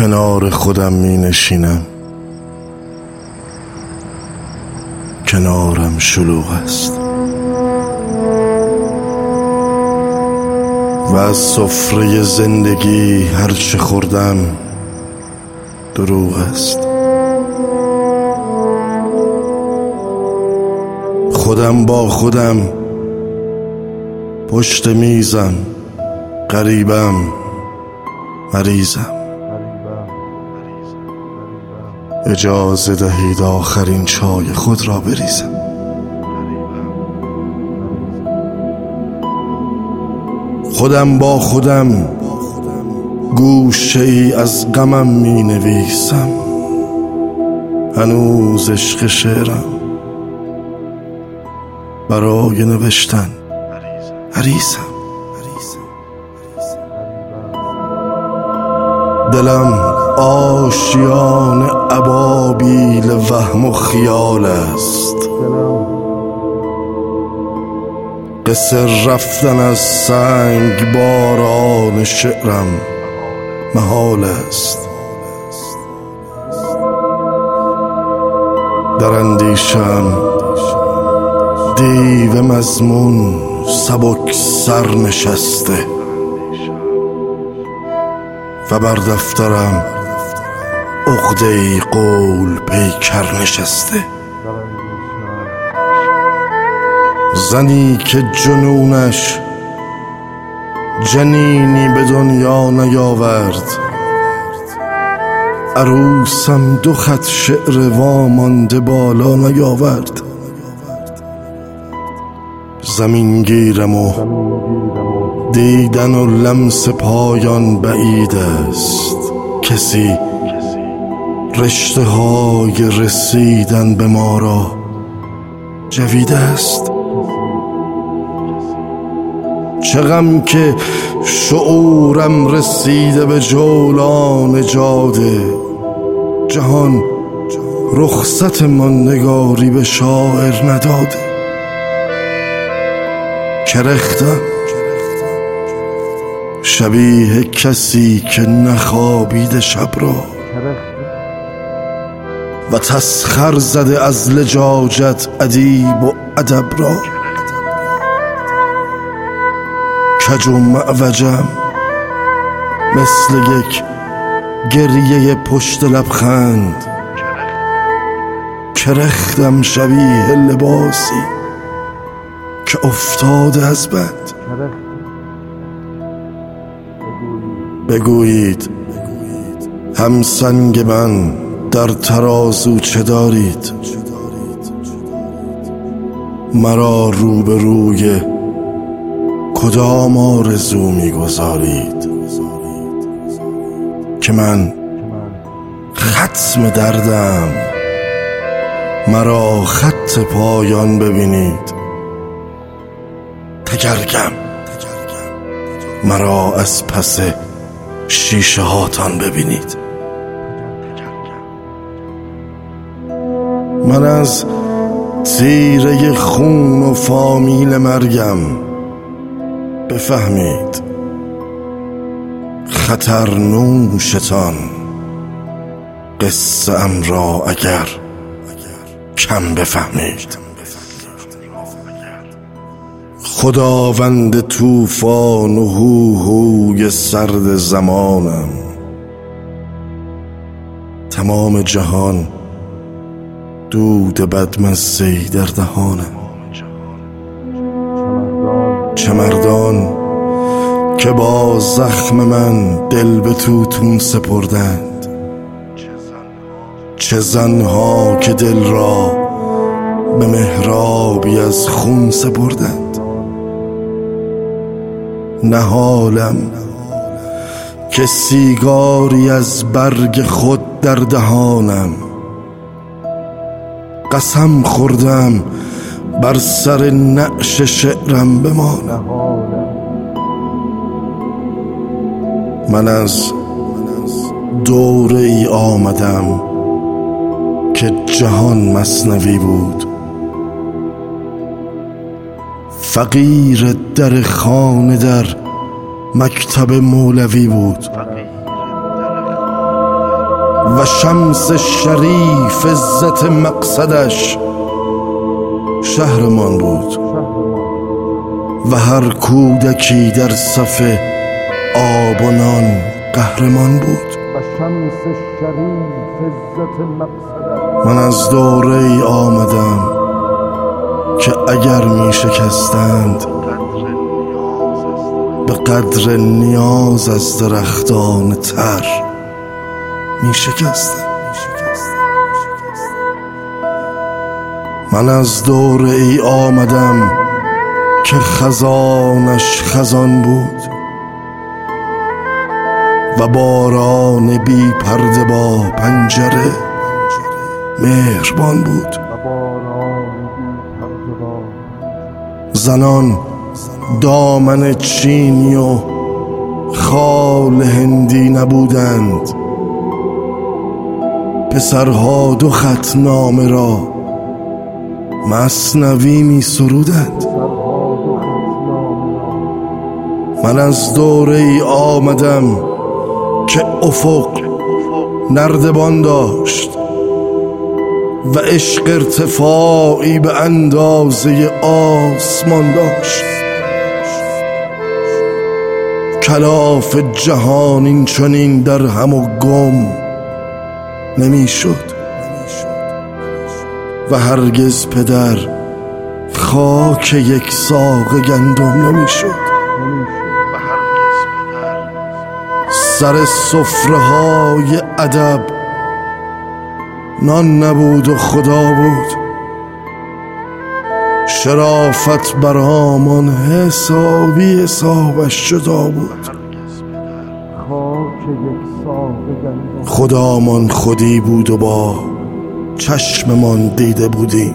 کنار خودم می نشینم کنارم شلوغ است. و از سفره زندگی هرچه خوردم دروغ است. خودم با خودم پشت میزم قریبم مریضم. اجازه دهید آخرین چای خود را بریزم. خودم با خودم گوشه ای از غمم می نویسم. هنوز عشق شعرم برای نوشتن عریسم دلم آشیان ابابیل وهم و خیال است. قصر رفتن از سنگ باران شعرم محال است. در اندیشم دیو مزمون سبک سر نشسته و بر دفترم عقده قول پیکر نشسته. زنی که جنونش جنینی به دنیا نیاورد. عروسم دو خط شعر وامانده بالا نیاورد. زمین گیرم و دیدن و لمس پایان بعید است. کسی رشته های رسیدن به ما را جوید است. چه که شعورم رسیده به جولان جاده جهان رخصت نگاری به شاعر نداده کرختم شبیه کسی که نخوابید شب را. و تسخر زده از لجاجت ادیب و ادب را. کج و معوجم مثل یک گریه پشت لبخند. کرختم شبیه لباسی که افتاده از بند. بگویید هم سنگ من در ترازو چه دارید؟ مرا روبروی کدام آرزو می‌گذارید؟ که من ختم دردم. مرا خط پایان ببینید. تگرگم مرا از پس شیشه هاتان ببینید. من از تیره خون و فامیل مرگم بفهمید خطر نوشتان قصه ام را اگر کم بفهمید. خداوند توفان و هوهوی سرد زمانم. تمام جهان دود بدمزهی در دهانم. چه مردان که با زخم من دل به توتون سپردند. چه زنها که دل را به مهرابی از خون سپردند. نهالم که سیگاری از برگ خود در دهانم قسم خوردم بر سر نعش شعرم بمانم. من از دوره ای آمدم که جهان مصنوی بود. فقیر در خانه در مکتب مولوی بود. و شمس شریف عزت مقصدش شهرمان بود. و هر کودکی در صف آب و نان قهرمان بود. من از دوره ای آمدم که اگر می شکستند به قدر نیاز از درختان تر می شکستم من از دور ای آمدم که خزانش خزان بود و باران بی پرده با پنجره مهربان بود. زنان دامن چینی و خال هندی نبودند. پسرها دو خط نامه را مصنوی می سرودند. من از دوره ای آمدم که افق نردبان داشت و عشق ارتفاعی به اندازه آسمان داشت. کلاف جهان این چنین در هم و گم نمی‌شد. و هرگز پدر خاک یک ساق گندم نمی‌شد. سر سفره های ادب نان نبود و خدا بود. شرافت برامون حسابی حسابش جدا بود. خدامان خودی بود و با چشممان دیده بودیم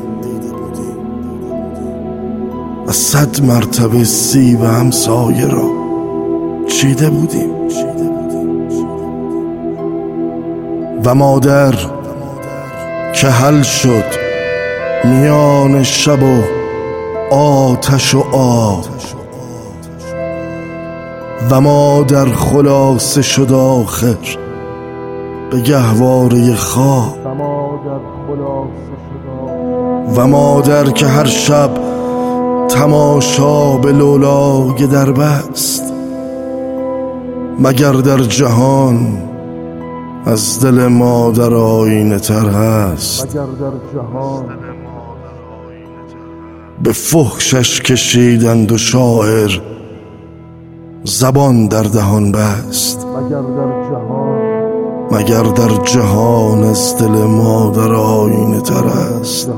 و صد مرتبه سی و همسایه را چیده بودیم و مادر که حل شد میان شب و آتش و آب. و ما در خلاصه شد آخر. به گهواره خواب. و مادر که هر شب تماشا به لولای در بست مگر در جهان از دل مادر آینه تر هست. مگر در جهان به فحشش کشیدند و شاعر زبان در دهان بست. مگر در جهان مگر در جهان از دل مادر آینه تر است؟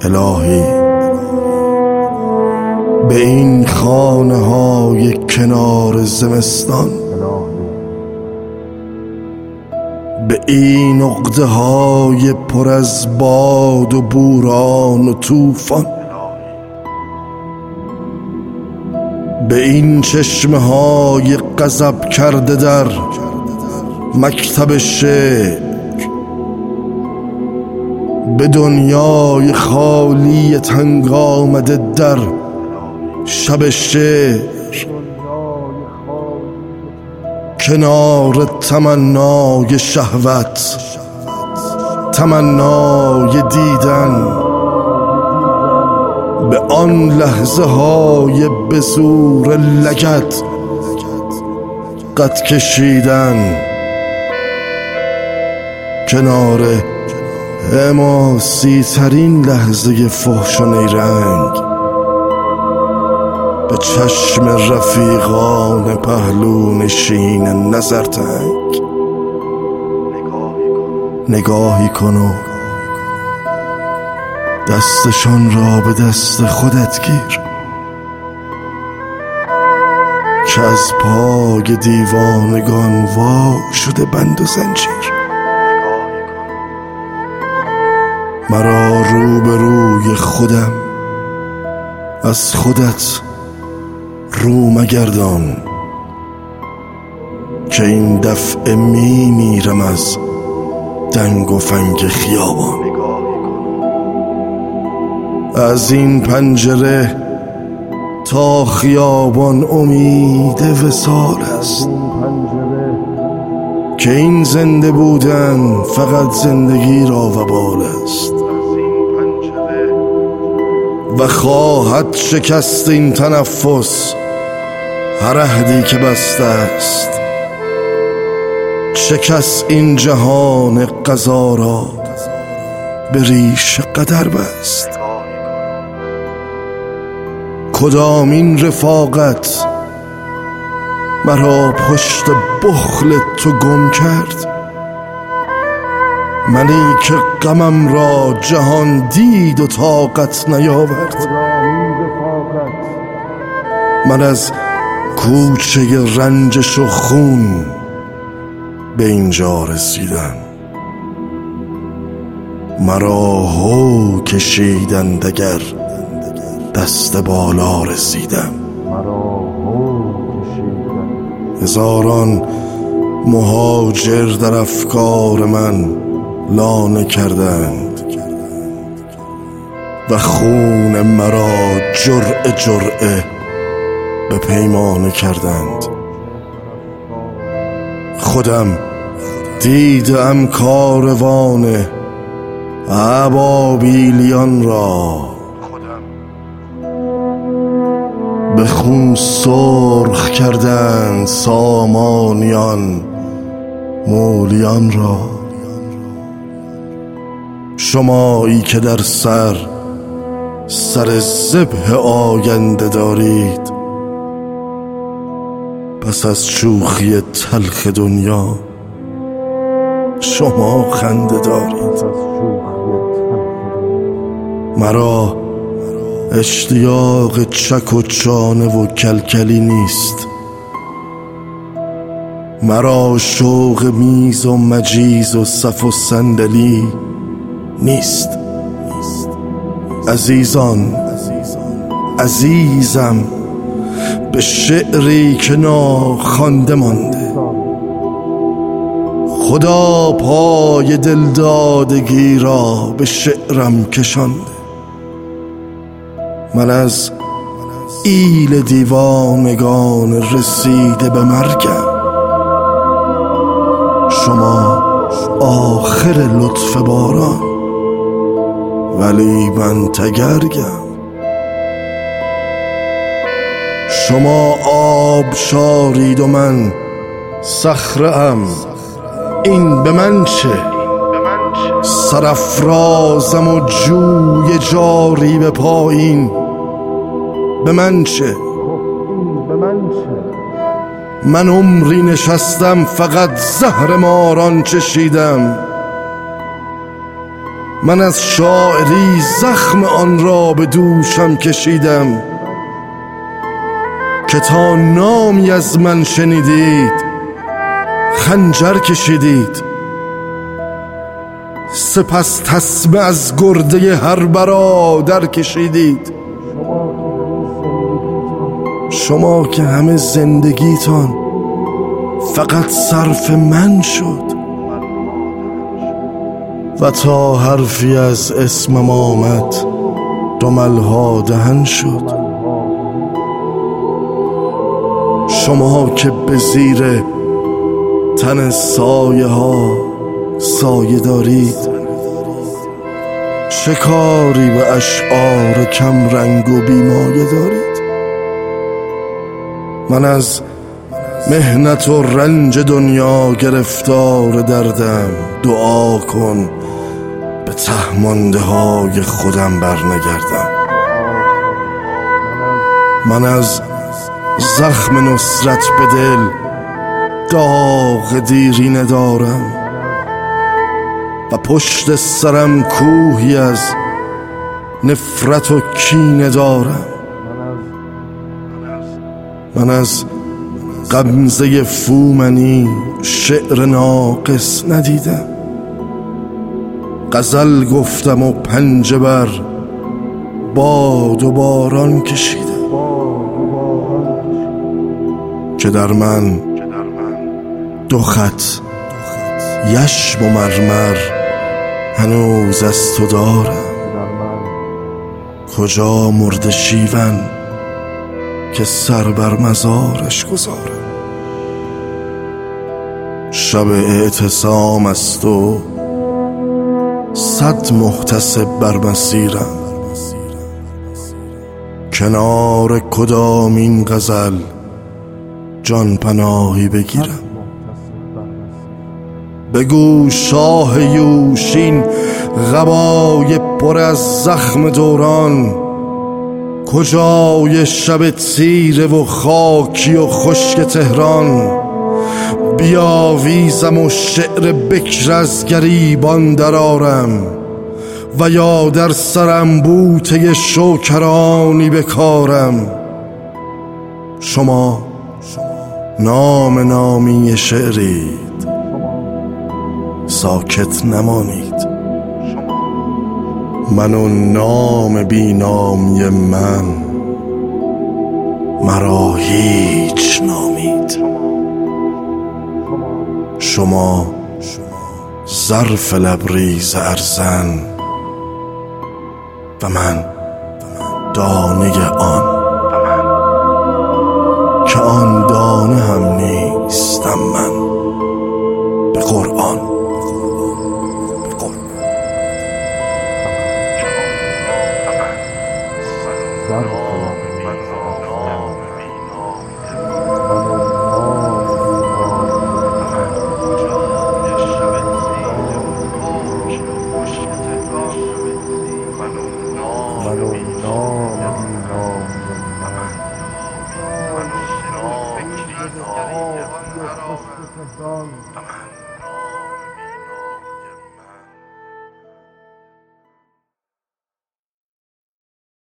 الهی به این خانه های کنار زمستان به این عقده های پر از باد و بوران و طوفان به این چشمه های قذب کرده در مکتب شعر به دنیای خالی تنگ آمده در شب شعر کنار تمنای شهوت تمنای دیدن. به آن لحظه های بزور لگت قد کشیدن کنار حماسی ترین لحظه فحش و نیرنگ به چشم رفیقان پهلو نشین نظر تنگ. نگاهی کن و دستشان را به دست خودت گیر. که از پای دیوانگان وا شده بند و زنجیر. مرا رو به روی خودم. از خودت رو مگردان. که این دفعه می میرم از دنگ و فنگ خیابان. از این پنجره تا خیابان امید وسال است. که این زنده بودن فقط زندگی را وبال است. و خواهد شکست این تنفس هر عهدی که بسته است. شکست این جهان قضا را به ریش قدر بست. کدامین رفاقت مرا پشت بخل تو گم کرد؟ منی که غمم را جهان دید و طاقت نیاورد. من از کوچه رنجش و خون به اینجا رسیدم. مرا هو کشیدند اگر دست بالا رسیدم. هزاران مهاجر در افکار من لانه کردند. و خون مرا جرعه جرعه به پیمانه کردند. خودم دیدم کاروان ابابیلیان را. به خون سرخ کردند سامانیان مولیان را. شمایی که در سر سر زبه آینده دارید. پس از شوخی تلخ دنیا شما خنده دارید. مرا اشتیاق چک و چانه و کلکلی نیست. مرا شوق میز و مجیز و صف و صندلی نیست. عزیزان عزیزم به شعری که ناخوانده مانده. خدا پای دلدادگی را به شعرم کشانده. من از ایل دیوانگان رسیده به مرگم. شما آخر لطف باران. ولی من تگرگم. شما آب شارید و من صخره این به من چه؟ سرفرازم و جوی جاری به پایین. به من چه؟ من عمری نشستم فقط زهر ماران چشیدم. من از شاعری زخم آن را به دوشم کشیدم. که تا نامی از من شنیدید خنجر کشیدید. سپس تسمه از گرده هر برادر کشیدید. شما که همه زندگیتان فقط صرف من شد و تا حرفی از اسمم آمد دو دهن شد. شما که به زیر تن سایه ها سایه دارید چه کاری به اشعار کم رنگ و بیمایه دارید. من از مهنت و رنج دنیا گرفتار دردم دعا کن به تهمانده های خودم برنگردم. من از زخم نصرت به دل داغ دیرینه دارم و پشت سرم کوهی از نفرت و کینه دارم. من از قمزه فومنی شعر ناقص ندیدم. غزل گفتم و پنجه بر باد و باران کشیدم. که در من دو خط یشم و مرمر هنوز از تو دارم. کجا مرد شیون؟ که سر بر مزارش گذارم. شب اعتصام است و صد محتسب بر مسیرم. کنار کدامین غزل جان پناهی بگیرم. بگو شاه یوشین غبای پر از زخم دوران کجای شب تیره و خاکی و خشک تهران؟ بیاویزم و شعر بکر از گریبان درارم و یا در سرم بوته شوکرانی بکارم. شما نام نامی شعرید. ساکت نمانید. من و نام بی نامی من مرا هیچ نامید. شما ظرف لبریز ارزن و من دانه آن. که آن دانه هم نیستم من. به قرآن. ظرف